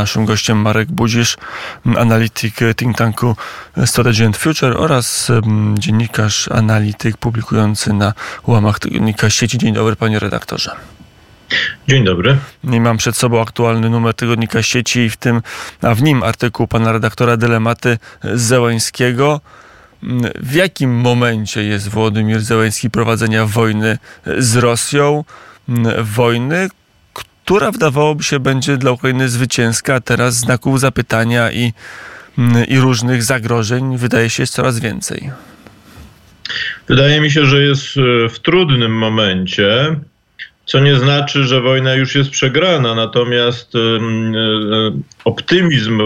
Naszym gościem Marek Budzisz, analityk think tanku Strategy and Future oraz dziennikarz, analityk publikujący na łamach tygodnika sieci. Dzień dobry panie redaktorze. Dzień dobry. I mam przed sobą aktualny numer tygodnika sieci, w tym, a w nim artykuł pana redaktora Dylematy Zełańskiego. W jakim momencie jest Władimir Zełański prowadzenia wojny z Rosją? Wojny, która wydawałoby się będzie dla Ukrainy zwycięska, a teraz znaków zapytania i, i różnych zagrożeń wydaje się jest coraz więcej. Wydaje mi się, że jest e, w trudnym momencie, co nie znaczy, że wojna już jest przegrana, natomiast e, optymizm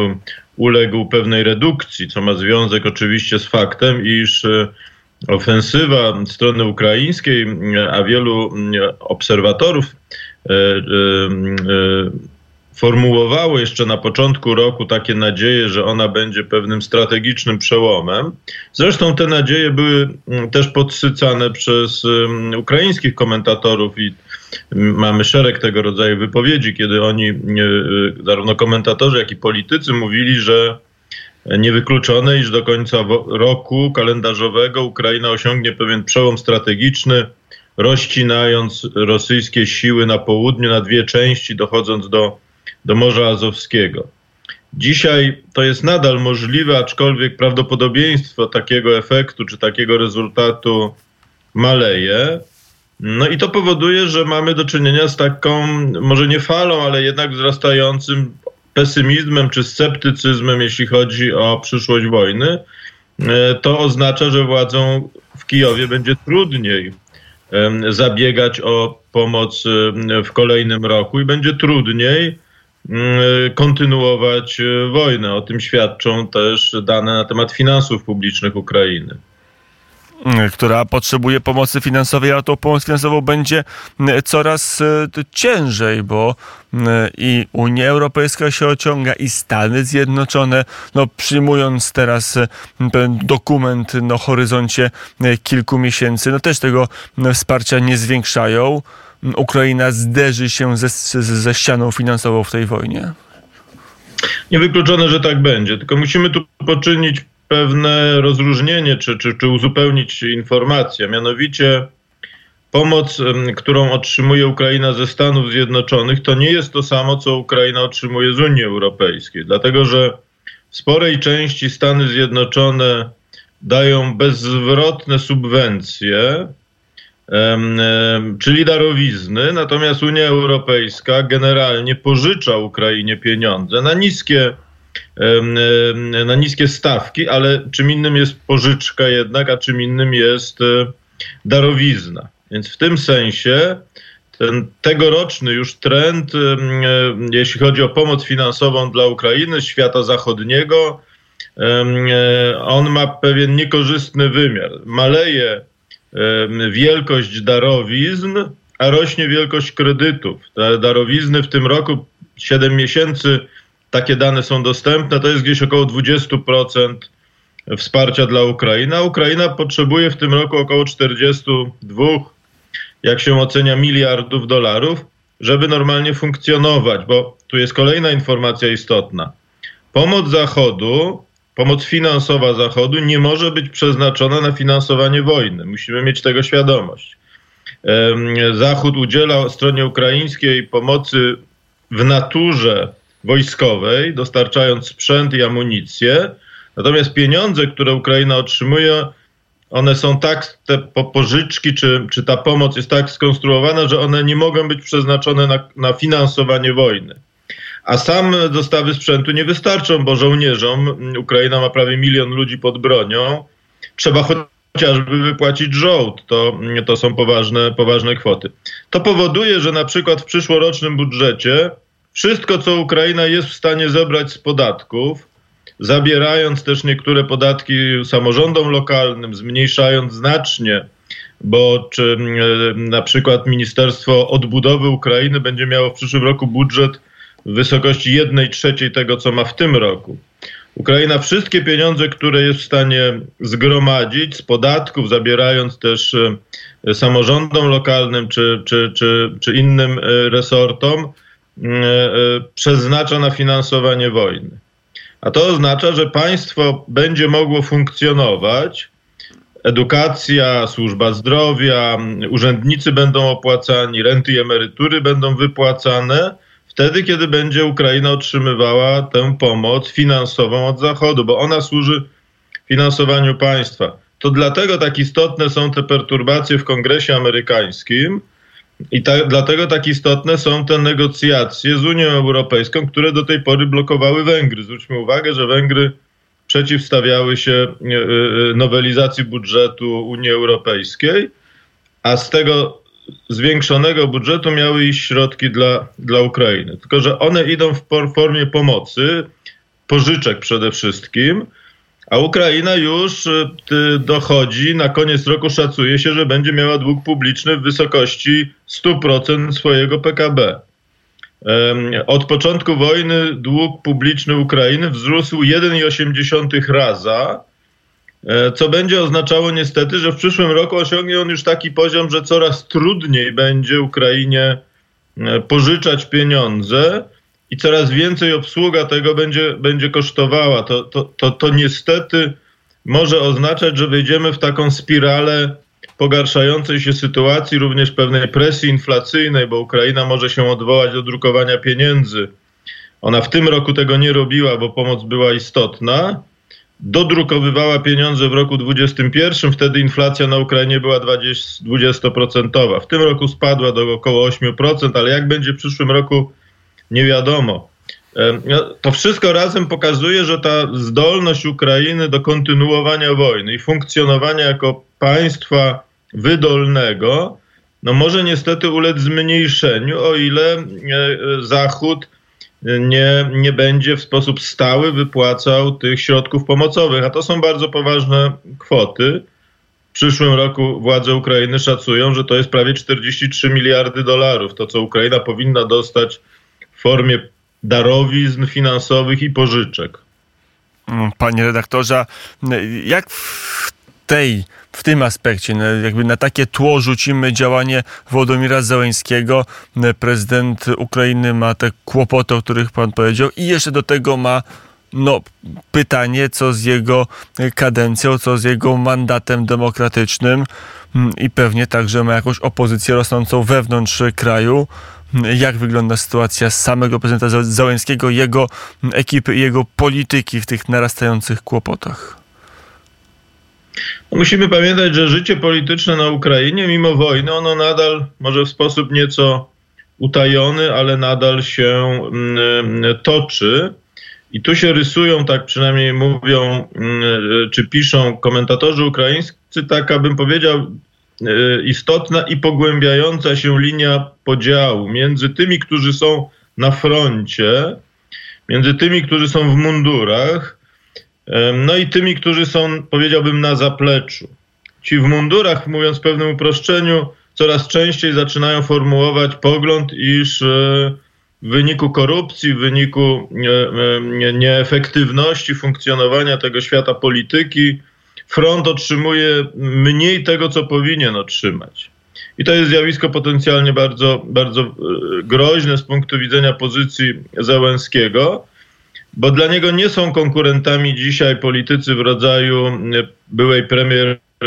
uległ pewnej redukcji, co ma związek oczywiście z faktem, iż e, ofensywa strony ukraińskiej, a wielu obserwatorów E, e, e, formułowało jeszcze na początku roku takie nadzieje, że ona będzie pewnym strategicznym przełomem. Zresztą te nadzieje były mm, też podsycane przez mm, ukraińskich komentatorów i mamy szereg tego rodzaju wypowiedzi, kiedy oni, zarówno komentatorzy, jak i politycy, mówili, że niewykluczone, iż do końca roku kalendarzowego Ukraina osiągnie pewien przełom strategiczny rozcinając rosyjskie siły na południu na dwie części, dochodząc do, do Morza Azowskiego. Dzisiaj to jest nadal możliwe, aczkolwiek prawdopodobieństwo takiego efektu czy takiego rezultatu maleje. No i to powoduje, że mamy do czynienia z taką, może nie falą, ale jednak wzrastającym pesymizmem czy sceptycyzmem, jeśli chodzi o przyszłość wojny. E, to oznacza, że władzom w Kijowie będzie trudniej zabiegać o pomoc w kolejnym roku i będzie trudniej kontynuować e, wojnę. O tym świadczą też dane na temat finansów publicznych Ukrainy która potrzebuje pomocy finansowej, a tą pomoc finansową będzie coraz e, ciężej, bo i Unia Europejska się ociąga i Stany Zjednoczone, no przyjmując teraz dokument na no, horyzoncie e, kilku miesięcy, no też tego wsparcia nie zwiększają. Ukraina zderzy się ze, ze ścianą finansową w tej wojnie. Niewykluczone, że tak będzie, tylko musimy tu poczynić pewne rozróżnienie, czy, czy, czy uzupełnić informację. Mianowicie pomoc, którą otrzymuje Ukraina ze Stanów Zjednoczonych, to nie jest to samo, co Ukraina otrzymuje z Unii Europejskiej. Dlatego, że w sporej części Stany Zjednoczone dają bezzwrotne subwencje, czyli darowizny, natomiast Unia Europejska generalnie pożycza Ukrainie pieniądze na niskie na niskie stawki, ale czym innym jest pożyczka jednak, a czym innym jest e, darowizna. Więc w tym sensie ten tegoroczny już trend, jeśli chodzi o pomoc finansową dla Ukrainy, świata zachodniego, on ma pewien niekorzystny wymiar. Maleje wielkość darowizn, a rośnie wielkość kredytów. Te darowizny w tym roku 7 miesięcy takie dane są dostępne, to jest gdzieś około 20% wsparcia dla Ukrainy, Ukraina potrzebuje w tym roku około 42, jak się ocenia, miliardów dolarów, żeby normalnie funkcjonować, bo tu jest kolejna informacja istotna. Pomoc Zachodu, pomoc finansowa Zachodu nie może być przeznaczona na finansowanie wojny. Musimy mieć tego świadomość. Zachód udziela stronie ukraińskiej pomocy w naturze wojskowej, dostarczając sprzęt i amunicję. Natomiast pieniądze, które Ukraina otrzymuje, one są tak, te pożyczki czy, czy ta pomoc jest tak skonstruowana, że one nie mogą być przeznaczone na, na finansowanie wojny. A sam dostawy sprzętu nie wystarczą, bo żołnierzom, Ukraina ma prawie milion ludzi pod bronią, trzeba chociażby wypłacić żołd. To, to są poważne, poważne kwoty. To powoduje, że na przykład w przyszłorocznym budżecie wszystko, co Ukraina jest w stanie zebrać z podatków, zabierając też niektóre podatki samorządom lokalnym, zmniejszając znacznie, bo czy e, na przykład Ministerstwo Odbudowy Ukrainy będzie miało w przyszłym roku budżet w wysokości 1 trzeciej tego, co ma w tym roku. Ukraina wszystkie pieniądze, które jest w stanie zgromadzić z podatków, zabierając też e, samorządom lokalnym czy, czy, czy, czy innym e, resortom, przeznacza na finansowanie wojny. A to oznacza, że państwo będzie mogło funkcjonować, edukacja, służba zdrowia, urzędnicy będą opłacani, renty i emerytury będą wypłacane wtedy, kiedy będzie Ukraina otrzymywała tę pomoc finansową od Zachodu, bo ona służy finansowaniu państwa. To dlatego tak istotne są te perturbacje w Kongresie Amerykańskim i ta, dlatego tak istotne są te negocjacje z Unią Europejską, które do tej pory blokowały Węgry. Zwróćmy uwagę, że Węgry przeciwstawiały się e, e, nowelizacji budżetu Unii Europejskiej, a z tego zwiększonego budżetu miały iść środki dla, dla Ukrainy. Tylko, że one idą w formie pomocy, pożyczek przede wszystkim, a Ukraina już e, dochodzi, na koniec roku szacuje się, że będzie miała dług publiczny w wysokości 100% swojego PKB. Od początku wojny dług publiczny Ukrainy wzrósł 1,8 raza, e, co będzie oznaczało niestety, że w przyszłym roku osiągnie on już taki poziom, że coraz trudniej będzie Ukrainie e, pożyczać pieniądze i coraz więcej obsługa tego będzie, będzie kosztowała. To, to, to, to niestety może oznaczać, że wejdziemy w taką spiralę pogarszającej się sytuacji, również pewnej presji inflacyjnej, bo Ukraina może się odwołać do drukowania pieniędzy. Ona w tym roku tego nie robiła, bo pomoc była istotna. Dodrukowywała pieniądze w roku 2021, wtedy inflacja na Ukrainie była 20%. 20%. W tym roku spadła do około 8%, ale jak będzie w przyszłym roku, nie wiadomo. No, to wszystko razem pokazuje, że ta zdolność Ukrainy do kontynuowania wojny i funkcjonowania jako państwa wydolnego, no może niestety ulec zmniejszeniu, o ile e, Zachód nie, nie będzie w sposób stały wypłacał tych środków pomocowych, a to są bardzo poważne kwoty. W przyszłym roku władze Ukrainy szacują, że to jest prawie 43 miliardy dolarów, to co Ukraina powinna dostać w formie darowizn finansowych i pożyczek. Panie redaktorze, jak w tej, w tym aspekcie, jakby na takie tło rzucimy działanie Włodomira Załęskiego. Prezydent Ukrainy ma te kłopoty, o których pan powiedział i jeszcze do tego ma no, pytanie, co z jego kadencją, co z jego mandatem demokratycznym mm, i pewnie także ma jakąś opozycję rosnącą wewnątrz kraju. Jak wygląda sytuacja samego prezydenta Załęskiego, jego ekipy i jego polityki w tych narastających kłopotach? No musimy pamiętać, że życie polityczne na Ukrainie, mimo wojny, ono nadal, może w sposób nieco utajony, ale nadal się mm, toczy. I tu się rysują, tak przynajmniej mówią, mm, czy piszą komentatorzy ukraińscy, tak abym powiedział, istotna i pogłębiająca się linia podziału między tymi, którzy są na froncie, między tymi, którzy są w mundurach, no i tymi, którzy są, powiedziałbym, na zapleczu. Ci w mundurach, mówiąc w pewnym uproszczeniu, coraz częściej zaczynają formułować pogląd, iż e, w wyniku korupcji, w wyniku e, e, nieefektywności funkcjonowania tego świata polityki, front otrzymuje mniej tego, co powinien otrzymać. I to jest zjawisko potencjalnie bardzo, bardzo groźne z punktu widzenia pozycji Zełenskiego bo dla niego nie są konkurentami dzisiaj politycy w rodzaju e, byłej premier e,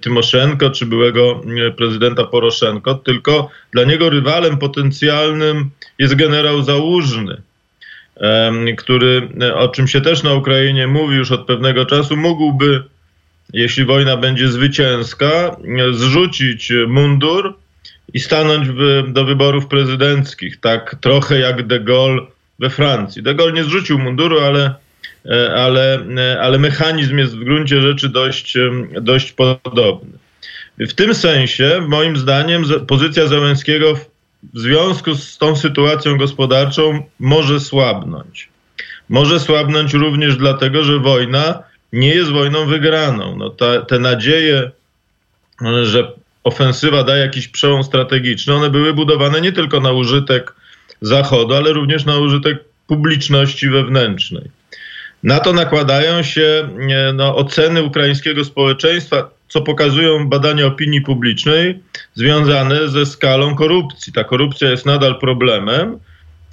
Tymoszenko czy byłego e, prezydenta Poroszenko, tylko dla niego rywalem potencjalnym jest generał Załużny, który, o czym się też na Ukrainie mówi już od pewnego czasu, mógłby, jeśli wojna będzie zwycięska, zrzucić mundur i stanąć w, do wyborów prezydenckich, tak trochę jak de Gaulle we Francji. De Gaulle nie zrzucił munduru, ale, e, ale, e, ale mechanizm jest w gruncie rzeczy dość, dość podobny. W tym sensie, moim zdaniem, pozycja Załęskiego w związku z tą sytuacją gospodarczą może słabnąć. Może słabnąć również dlatego, że wojna nie jest wojną wygraną. No ta, te nadzieje, że ofensywa da jakiś przełom strategiczny, one były budowane nie tylko na użytek Zachodu, ale również na użytek publiczności wewnętrznej. Na to nakładają się no, oceny ukraińskiego społeczeństwa, co pokazują badania opinii publicznej związane ze skalą korupcji. Ta korupcja jest nadal problemem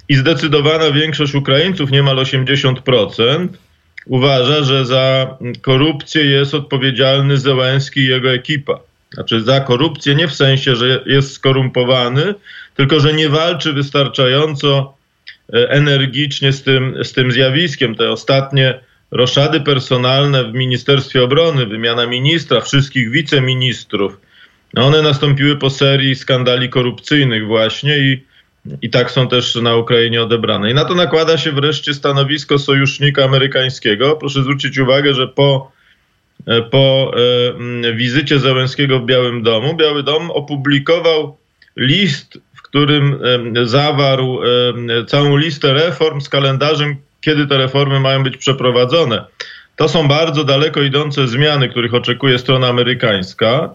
i zdecydowana większość Ukraińców, niemal 80%, uważa, że za korupcję jest odpowiedzialny Zełenski i jego ekipa. Znaczy za korupcję nie w sensie, że jest skorumpowany, tylko że nie walczy wystarczająco e, energicznie z tym, z tym zjawiskiem. Te ostatnie roszady personalne w Ministerstwie Obrony, wymiana ministra, wszystkich wiceministrów, no one nastąpiły po serii skandali korupcyjnych właśnie i, i tak są też na Ukrainie odebrane. I na to nakłada się wreszcie stanowisko sojusznika amerykańskiego. Proszę zwrócić uwagę, że po, e, po e, wizycie Zełenskiego w Białym Domu, Biały Dom opublikował list, w którym zawarł całą listę reform z kalendarzem, kiedy te reformy mają być przeprowadzone. To są bardzo daleko idące zmiany, których oczekuje strona amerykańska.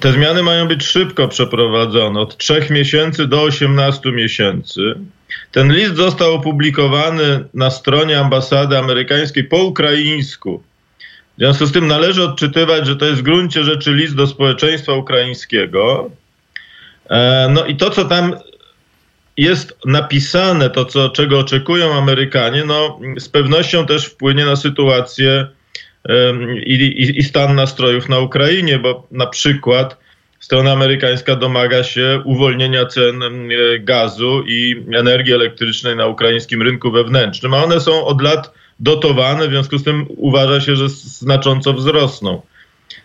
Te zmiany mają być szybko przeprowadzone, od 3 miesięcy do 18 miesięcy. Ten list został opublikowany na stronie ambasady amerykańskiej po ukraińsku. W związku z tym należy odczytywać, że to jest w gruncie rzeczy list do społeczeństwa ukraińskiego. E, no i to, co tam jest napisane, to, co, czego oczekują Amerykanie, no z pewnością też wpłynie na sytuację i, i, i stan nastrojów na Ukrainie, bo na przykład strona amerykańska domaga się uwolnienia cen gazu i energii elektrycznej na ukraińskim rynku wewnętrznym, a one są od lat dotowane, w związku z tym uważa się, że znacząco wzrosną.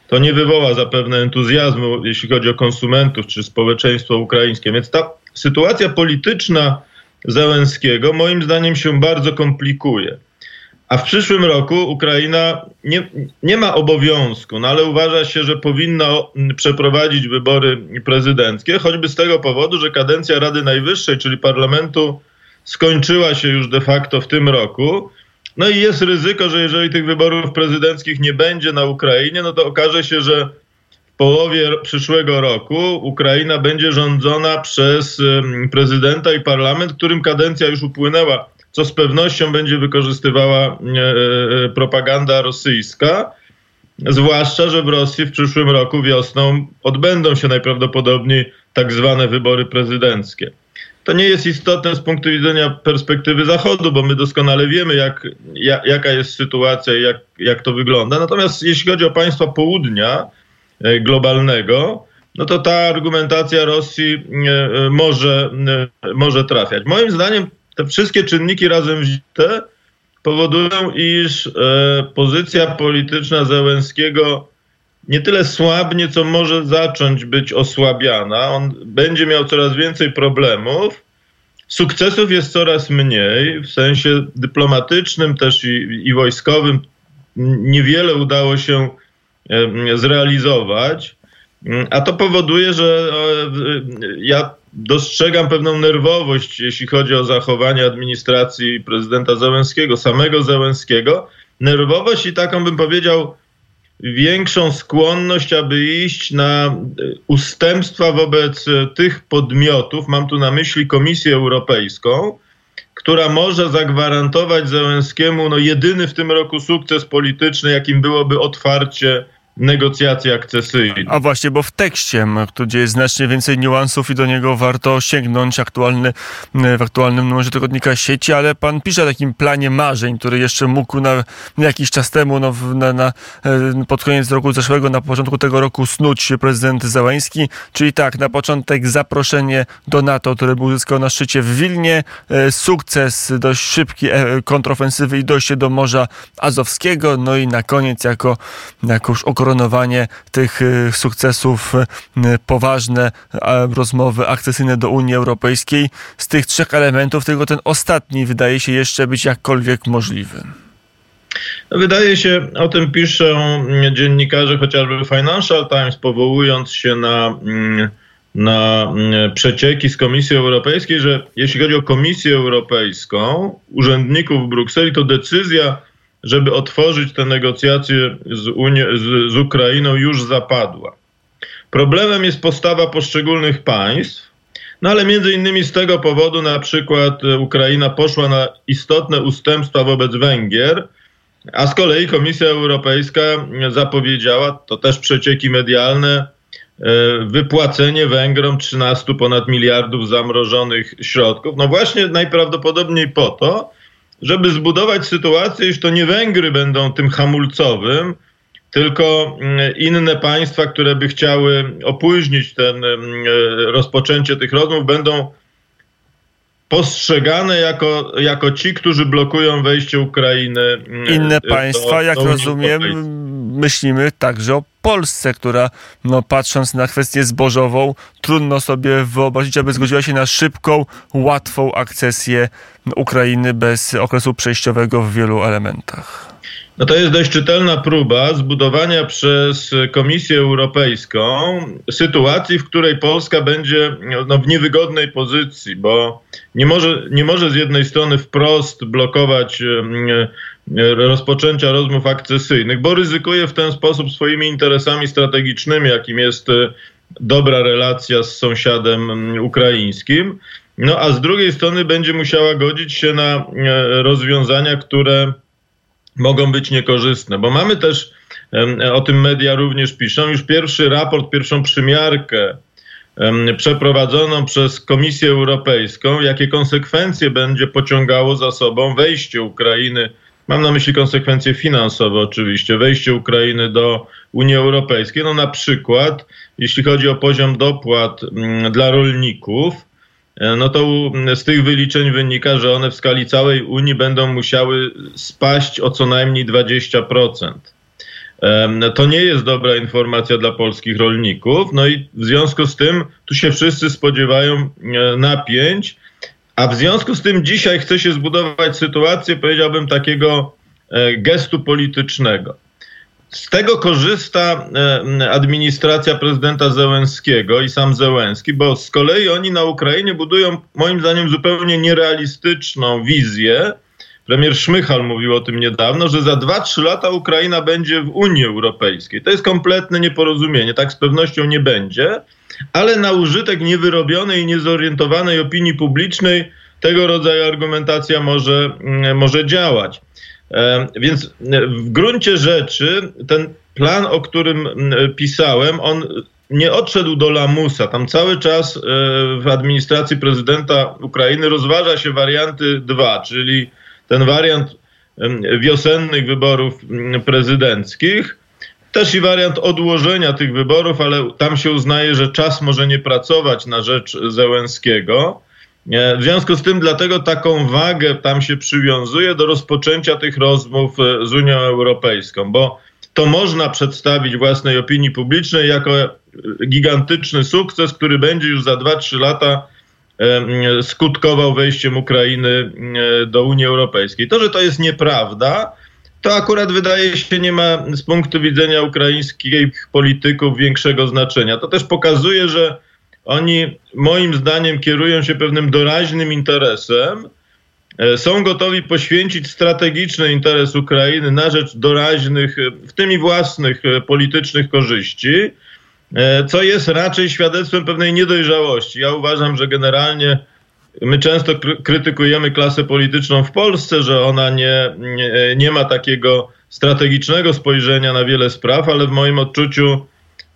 To nie wywoła zapewne entuzjazmu, jeśli chodzi o konsumentów czy społeczeństwo ukraińskie. Więc ta sytuacja polityczna Zełenskiego moim zdaniem się bardzo komplikuje. A w przyszłym roku Ukraina nie, nie ma obowiązku, no ale uważa się, że powinna przeprowadzić wybory prezydenckie, choćby z tego powodu, że kadencja Rady Najwyższej, czyli parlamentu, skończyła się już de facto w tym roku. No i jest ryzyko, że jeżeli tych wyborów prezydenckich nie będzie na Ukrainie, no to okaże się, że w połowie przyszłego roku Ukraina będzie rządzona przez prezydenta i parlament, którym kadencja już upłynęła co z pewnością będzie wykorzystywała e, e, propaganda rosyjska. Zwłaszcza, że w Rosji w przyszłym roku wiosną odbędą się najprawdopodobniej tak zwane wybory prezydenckie. To nie jest istotne z punktu widzenia perspektywy Zachodu, bo my doskonale wiemy, jak, jak, jaka jest sytuacja i jak, jak to wygląda. Natomiast jeśli chodzi o państwa południa e, globalnego, no to ta argumentacja Rosji może, może trafiać. Moim zdaniem te wszystkie czynniki razem wzięte powodują, iż e, pozycja polityczna Zełenskiego nie tyle słabnie, co może zacząć być osłabiana. On będzie miał coraz więcej problemów. Sukcesów jest coraz mniej, w sensie dyplomatycznym też i, i wojskowym niewiele udało się e, zrealizować. A to powoduje, że e, ja dostrzegam pewną nerwowość, jeśli chodzi o zachowanie administracji prezydenta Załęskiego, samego Załęskiego. Nerwowość i taką bym powiedział większą skłonność, aby iść na e, ustępstwa wobec tych podmiotów, mam tu na myśli Komisję Europejską, która może zagwarantować Załęskiemu no, jedyny w tym roku sukces polityczny, jakim byłoby otwarcie negocjacje akcesyjne. A właśnie, bo w tekście, gdzie jest znacznie więcej niuansów i do niego warto sięgnąć aktualny, w aktualnym numerze tygodnika sieci, ale pan pisze o takim planie marzeń, który jeszcze mógł na, jakiś czas temu, no, na, na, e, pod koniec roku zeszłego, na początku tego roku snuć prezydent Załański, czyli tak, na początek zaproszenie do NATO, które był uzyskał na szczycie w Wilnie, e, sukces dość szybki e, kontrofensywy i dojście do Morza Azowskiego, no i na koniec jako, jako już okro koronowanie tych y, sukcesów, y, poważne rozmowy akcesyjne do Unii Europejskiej. Z tych trzech elementów tylko ten ostatni wydaje się jeszcze być jakkolwiek możliwy. Wydaje się, o tym piszą mm, dziennikarze chociażby Financial Times, powołując się na, mm, na mm, przecieki z Komisji Europejskiej, że jeśli chodzi o Komisję Europejską, urzędników w Brukseli, to decyzja żeby otworzyć te negocjacje z, z, z Ukrainą, już zapadła. Problemem jest postawa poszczególnych państw, no ale między innymi z tego powodu na przykład Ukraina poszła na istotne ustępstwa wobec Węgier, a z kolei Komisja Europejska zapowiedziała, to też przecieki medialne, wypłacenie Węgrom 13 ponad miliardów zamrożonych środków. No właśnie najprawdopodobniej po to, żeby zbudować sytuację, iż to nie Węgry będą tym hamulcowym, tylko mm, inne państwa, które by chciały opóźnić ten mm, rozpoczęcie tych rozmów, będą postrzegane jako, jako ci, którzy blokują wejście Ukrainy. Mm, inne do, państwa, jak do rozumiem, myślimy także o Polsce, która no, patrząc na kwestię zbożową, trudno sobie wyobrazić, aby zgodziła się na szybką, łatwą akcesję Ukrainy bez okresu przejściowego w wielu elementach. No to jest dość czytelna próba zbudowania przez Komisję Europejską sytuacji, w której Polska będzie no, w niewygodnej pozycji, bo nie może, nie może z jednej strony wprost blokować rozpoczęcia rozmów akcesyjnych, bo ryzykuje w ten sposób swoimi interesami strategicznymi, jakim jest e, dobra relacja z sąsiadem ukraińskim. No a z drugiej strony będzie musiała godzić się na e, rozwiązania, które mogą być niekorzystne, bo mamy też, o tym media również piszą, już pierwszy raport, pierwszą przymiarkę przeprowadzoną przez Komisję Europejską, jakie konsekwencje będzie pociągało za sobą wejście Ukrainy Mam na myśli konsekwencje finansowe oczywiście, wejście Ukrainy do Unii Europejskiej. No na przykład, jeśli chodzi o poziom dopłat mm, dla rolników, e, no to z tych wyliczeń wynika, że one w skali całej Unii będą musiały spaść o co najmniej 20%. To nie jest dobra informacja dla polskich rolników. No i w związku z tym tu się wszyscy spodziewają e, napięć, a w związku z tym dzisiaj chce się zbudować sytuację, powiedziałbym, takiego e, gestu politycznego. Z tego korzysta e, administracja prezydenta Zełenskiego i sam Zełenski, bo z kolei oni na Ukrainie budują, moim zdaniem, zupełnie nierealistyczną wizję. Premier Szmychal mówił o tym niedawno, że za 2-3 lata Ukraina będzie w Unii Europejskiej. To jest kompletne nieporozumienie. Tak z pewnością nie będzie ale na użytek niewyrobionej niezorientowanej opinii publicznej tego rodzaju argumentacja może, mm, może działać. E, więc w gruncie rzeczy ten plan, o którym mm, pisałem, on nie odszedł do lamusa. Tam cały czas e, w administracji prezydenta Ukrainy rozważa się warianty dwa, czyli ten wariant wiosennych wyborów mm, prezydenckich, też i wariant odłożenia tych wyborów, ale tam się uznaje, że czas może nie pracować na rzecz Zełenskiego. W związku z tym dlatego taką wagę tam się przywiązuje do rozpoczęcia tych rozmów e, z Unią Europejską, bo to można przedstawić własnej opinii publicznej jako gigantyczny sukces, który będzie już za 2-3 lata e, skutkował wejściem Ukrainy e, do Unii Europejskiej. To, że to jest nieprawda, to akurat wydaje się nie ma z punktu widzenia ukraińskich polityków większego znaczenia. To też pokazuje, że oni moim zdaniem kierują się pewnym doraźnym interesem. E, są gotowi poświęcić strategiczny interes Ukrainy na rzecz doraźnych, w tym i własnych e, politycznych korzyści, e, co jest raczej świadectwem pewnej niedojrzałości. Ja uważam, że generalnie My często krytykujemy klasę polityczną w Polsce, że ona nie, nie, nie, ma takiego strategicznego spojrzenia na wiele spraw, ale w moim odczuciu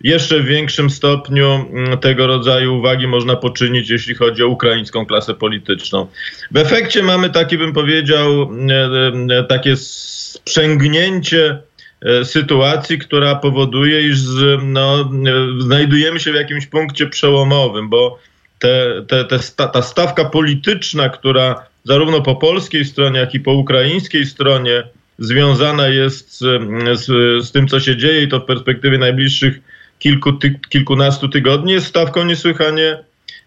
jeszcze w większym stopniu mm, tego rodzaju uwagi można poczynić, jeśli chodzi o ukraińską klasę polityczną. W efekcie mamy taki, bym powiedział, e, e, takie sprzęgnięcie e, sytuacji, która powoduje, iż no, znajdujemy się w jakimś punkcie przełomowym, bo te, te, te sta, ta stawka polityczna, która zarówno po polskiej stronie, jak i po ukraińskiej stronie związana jest z, z, z tym, co się dzieje i to w perspektywie najbliższych kilku, ty, kilkunastu tygodni jest stawką niesłychanie,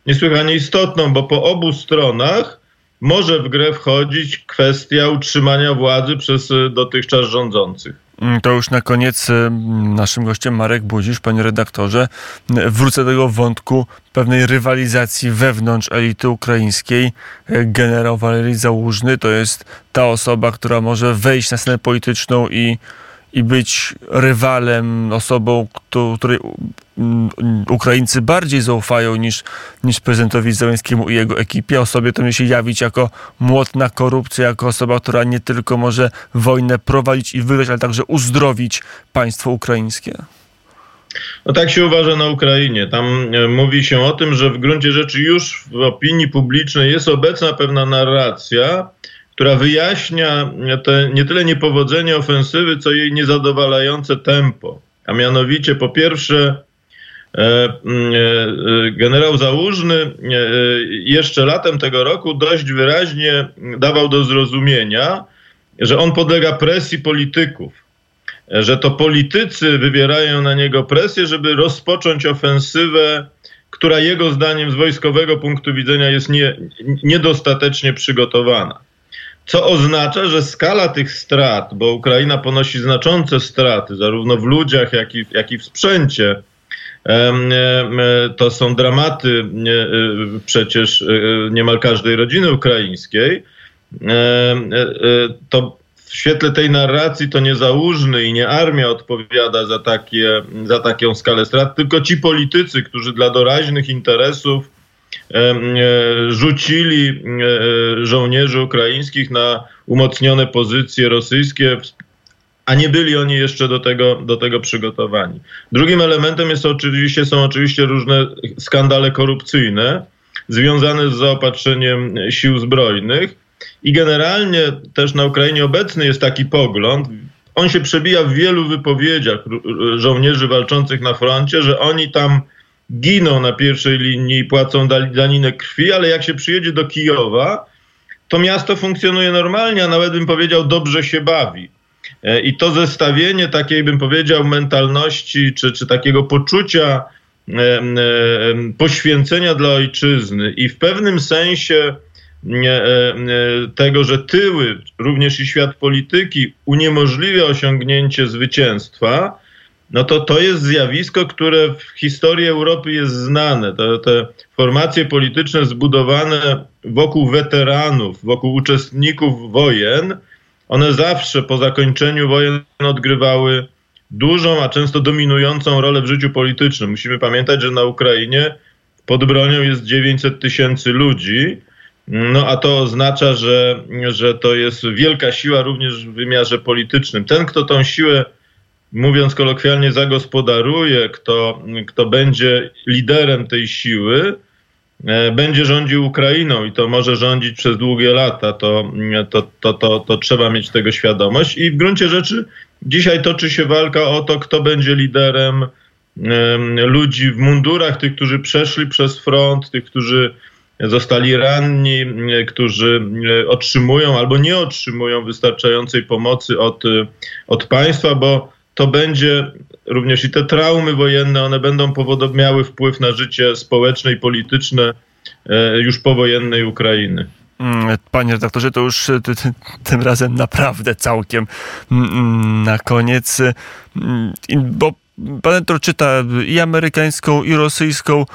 niesłychanie istotną, bo po obu stronach może w grę wchodzić kwestia utrzymania władzy przez dotychczas rządzących. Mm, to już na koniec y, naszym gościem Marek Budzisz, panie redaktorze. Wrócę do tego wątku pewnej rywalizacji wewnątrz elity ukraińskiej. Generał Walerii Załużny to jest ta osoba, która może wejść na scenę polityczną i i być rywalem, osobą, której mm, Ukraińcy bardziej zaufają niż, niż prezydentowi Zełenskiemu i jego ekipie. Osobie to się jawić jako młot na jako osoba, która nie tylko może wojnę prowadzić i wygrać, ale także uzdrowić państwo ukraińskie. No tak się uważa na Ukrainie. Tam mówi się o tym, że w gruncie rzeczy już w opinii publicznej jest obecna pewna narracja, która wyjaśnia te nie tyle niepowodzenie ofensywy, co jej niezadowalające tempo. A mianowicie, po pierwsze, e, mm, e, generał Załużny e, jeszcze latem tego roku dość wyraźnie dawał do zrozumienia, że on podlega presji polityków, że to politycy wywierają na niego presję, żeby rozpocząć ofensywę, która jego zdaniem z wojskowego punktu widzenia jest nie, niedostatecznie przygotowana. Co oznacza, że skala tych strat, bo Ukraina ponosi znaczące straty, zarówno w ludziach, jak i, jak i w sprzęcie, to są dramaty e, przecież e, niemal każdej rodziny ukraińskiej, e, to w świetle tej narracji to nie załóżny i nie armia odpowiada za, takie, za taką skalę strat, tylko ci politycy, którzy dla doraźnych interesów E, rzucili e, żołnierzy ukraińskich na umocnione pozycje rosyjskie, a nie byli oni jeszcze do tego, do tego przygotowani. Drugim elementem jest oczywiście, są oczywiście różne skandale korupcyjne związane z zaopatrzeniem sił zbrojnych i generalnie też na Ukrainie obecny jest taki pogląd, on się przebija w wielu wypowiedziach żołnierzy walczących na froncie, że oni tam giną na pierwszej linii i płacą daninę krwi, ale jak się przyjedzie do Kijowa, to miasto funkcjonuje normalnie, a nawet bym powiedział, dobrze się bawi. E, I to zestawienie takiej, bym powiedział, mentalności czy, czy takiego poczucia e, e, poświęcenia dla ojczyzny i w pewnym sensie tego, że tyły, również i świat polityki uniemożliwia osiągnięcie zwycięstwa, no to to jest zjawisko, które w historii Europy jest znane. To, te formacje polityczne zbudowane wokół weteranów, wokół uczestników wojen, one zawsze po zakończeniu wojen odgrywały dużą, a często dominującą rolę w życiu politycznym. Musimy pamiętać, że na Ukrainie pod bronią jest 900 tysięcy ludzi, no a to oznacza, że, że to jest wielka siła również w wymiarze politycznym. Ten, kto tą siłę mówiąc kolokwialnie, zagospodaruje, kto, kto będzie liderem tej siły, e, będzie rządził Ukrainą i to może rządzić przez długie lata, to, to, to, to, to trzeba mieć tego świadomość. I w gruncie rzeczy dzisiaj toczy się walka o to, kto będzie liderem ludzi w mundurach, tych, którzy przeszli przez front, tych, którzy zostali ranni, którzy e, otrzymują albo nie otrzymują wystarczającej pomocy od, od państwa, bo to będzie również i te traumy wojenne, one będą miały wpływ na życie społeczne i polityczne e, już powojennej Ukrainy. Mm, panie redaktorze, to już e, tym razem naprawdę całkiem mm, mm, na koniec, bo pan redaktor czyta i amerykańską, i rosyjską,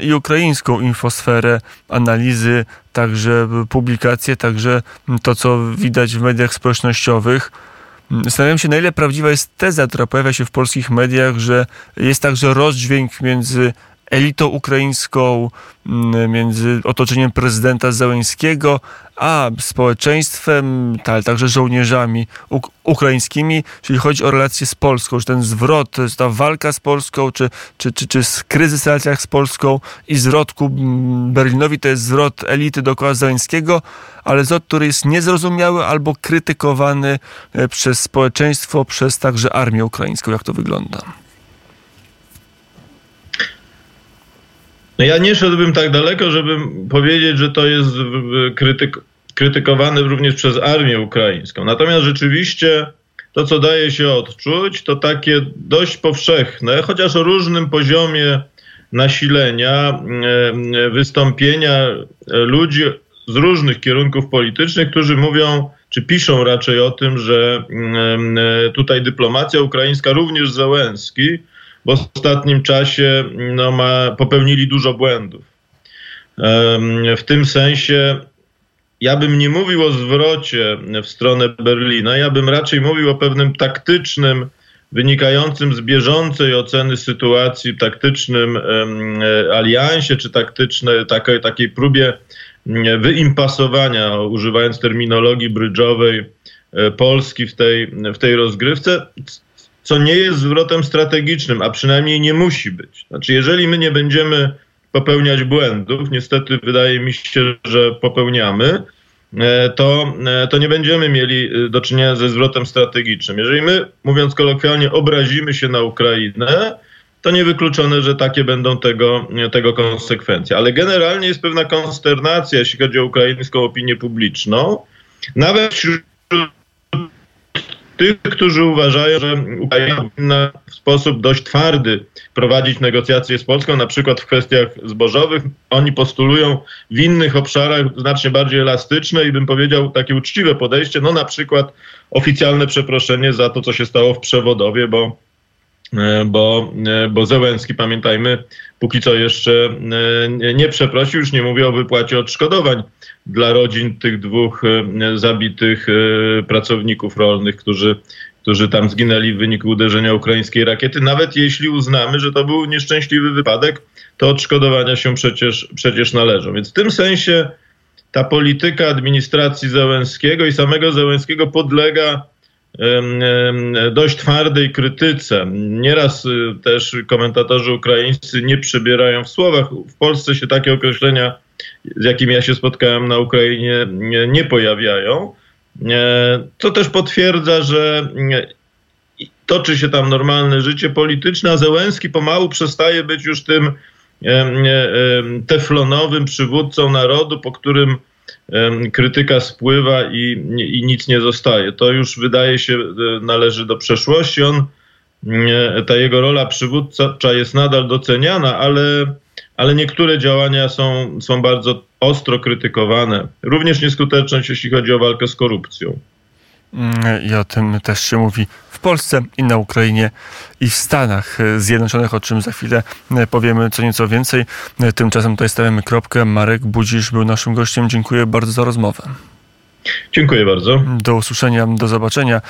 i ukraińską infosferę, analizy, także publikacje, także to, co widać w mediach społecznościowych. Zastanawiam się, na ile prawdziwa jest teza, która pojawia się w polskich mediach, że jest także rozdźwięk między elitą ukraińską, mm, między otoczeniem prezydenta Załęskiego, a społeczeństwem, ale także żołnierzami uk ukraińskimi, czyli chodzi o relacje z Polską, że ten zwrot, ta walka z Polską, czy, czy, czy, czy kryzys w relacjach z Polską i zwrot ku mm, Berlinowi to jest zwrot elity dookoła Załęskiego, ale zwrot, który jest niezrozumiały albo krytykowany e, przez społeczeństwo, przez także armię ukraińską. Jak to wygląda? No ja nie szedłbym tak daleko, żeby powiedzieć, że to jest krytyk, krytykowane również przez armię ukraińską. Natomiast rzeczywiście to, co daje się odczuć, to takie dość powszechne, chociaż o różnym poziomie nasilenia, e, wystąpienia ludzi z różnych kierunków politycznych, którzy mówią, czy piszą raczej o tym, że e, tutaj dyplomacja ukraińska, również Zełenski, w ostatnim czasie no, ma, popełnili dużo błędów. W tym sensie ja bym nie mówił o zwrocie w stronę Berlina, ja bym raczej mówił o pewnym taktycznym, wynikającym z bieżącej oceny sytuacji, taktycznym aliansie, czy taktycznej, takiej, takiej próbie wyimpasowania, używając terminologii brydżowej, e, Polski w tej, w tej rozgrywce, co nie jest zwrotem strategicznym, a przynajmniej nie musi być. Znaczy, jeżeli my nie będziemy popełniać błędów, niestety wydaje mi się, że popełniamy, e, to, e, to nie będziemy mieli e, do czynienia ze zwrotem strategicznym. Jeżeli my, mówiąc kolokwialnie, obrazimy się na Ukrainę, to niewykluczone, że takie będą tego, tego konsekwencje. Ale generalnie jest pewna konsternacja, jeśli chodzi o ukraińską opinię publiczną, nawet wśród tych, którzy uważają, że Ukraina powinna w sposób dość twardy prowadzić negocjacje z Polską, na przykład w kwestiach zbożowych. Oni postulują w innych obszarach znacznie bardziej elastyczne i bym powiedział takie uczciwe podejście, no na przykład oficjalne przeproszenie za to, co się stało w przewodowie, bo bo, e, bo Zełenski, pamiętajmy, póki co jeszcze e, nie przeprosił, już nie mówię o wypłacie odszkodowań dla rodzin tych dwóch zabitych pracowników rolnych, którzy, którzy tam zginęli w wyniku uderzenia ukraińskiej rakiety. Nawet jeśli uznamy, że to był nieszczęśliwy wypadek, to odszkodowania się przecież, przecież należą. Więc w tym sensie ta polityka administracji Zełenskiego i samego Zełenskiego podlega dość twardej krytyce. Nieraz y, też komentatorzy ukraińscy nie przybierają w słowach. W Polsce się takie określenia, z jakimi ja się spotkałem na Ukrainie, nie pojawiają. Co też potwierdza, że toczy się tam normalne życie polityczne, a Zełenski pomału przestaje być już tym teflonowym przywódcą narodu, po którym krytyka spływa i, i nic nie zostaje. To już wydaje się e, należy do przeszłości. On, ta jego rola przywódcza jest nadal doceniana, ale, ale niektóre działania są, są bardzo ostro krytykowane. Również nieskuteczność, jeśli chodzi o walkę z korupcją. I o tym też się mówi w Polsce i na Ukrainie i w Stanach Zjednoczonych, o czym za chwilę powiemy co nieco więcej. Tymczasem tutaj stawiamy kropkę. Marek Budzisz był naszym gościem. Dziękuję bardzo za rozmowę. Dziękuję bardzo. Do usłyszenia, do zobaczenia.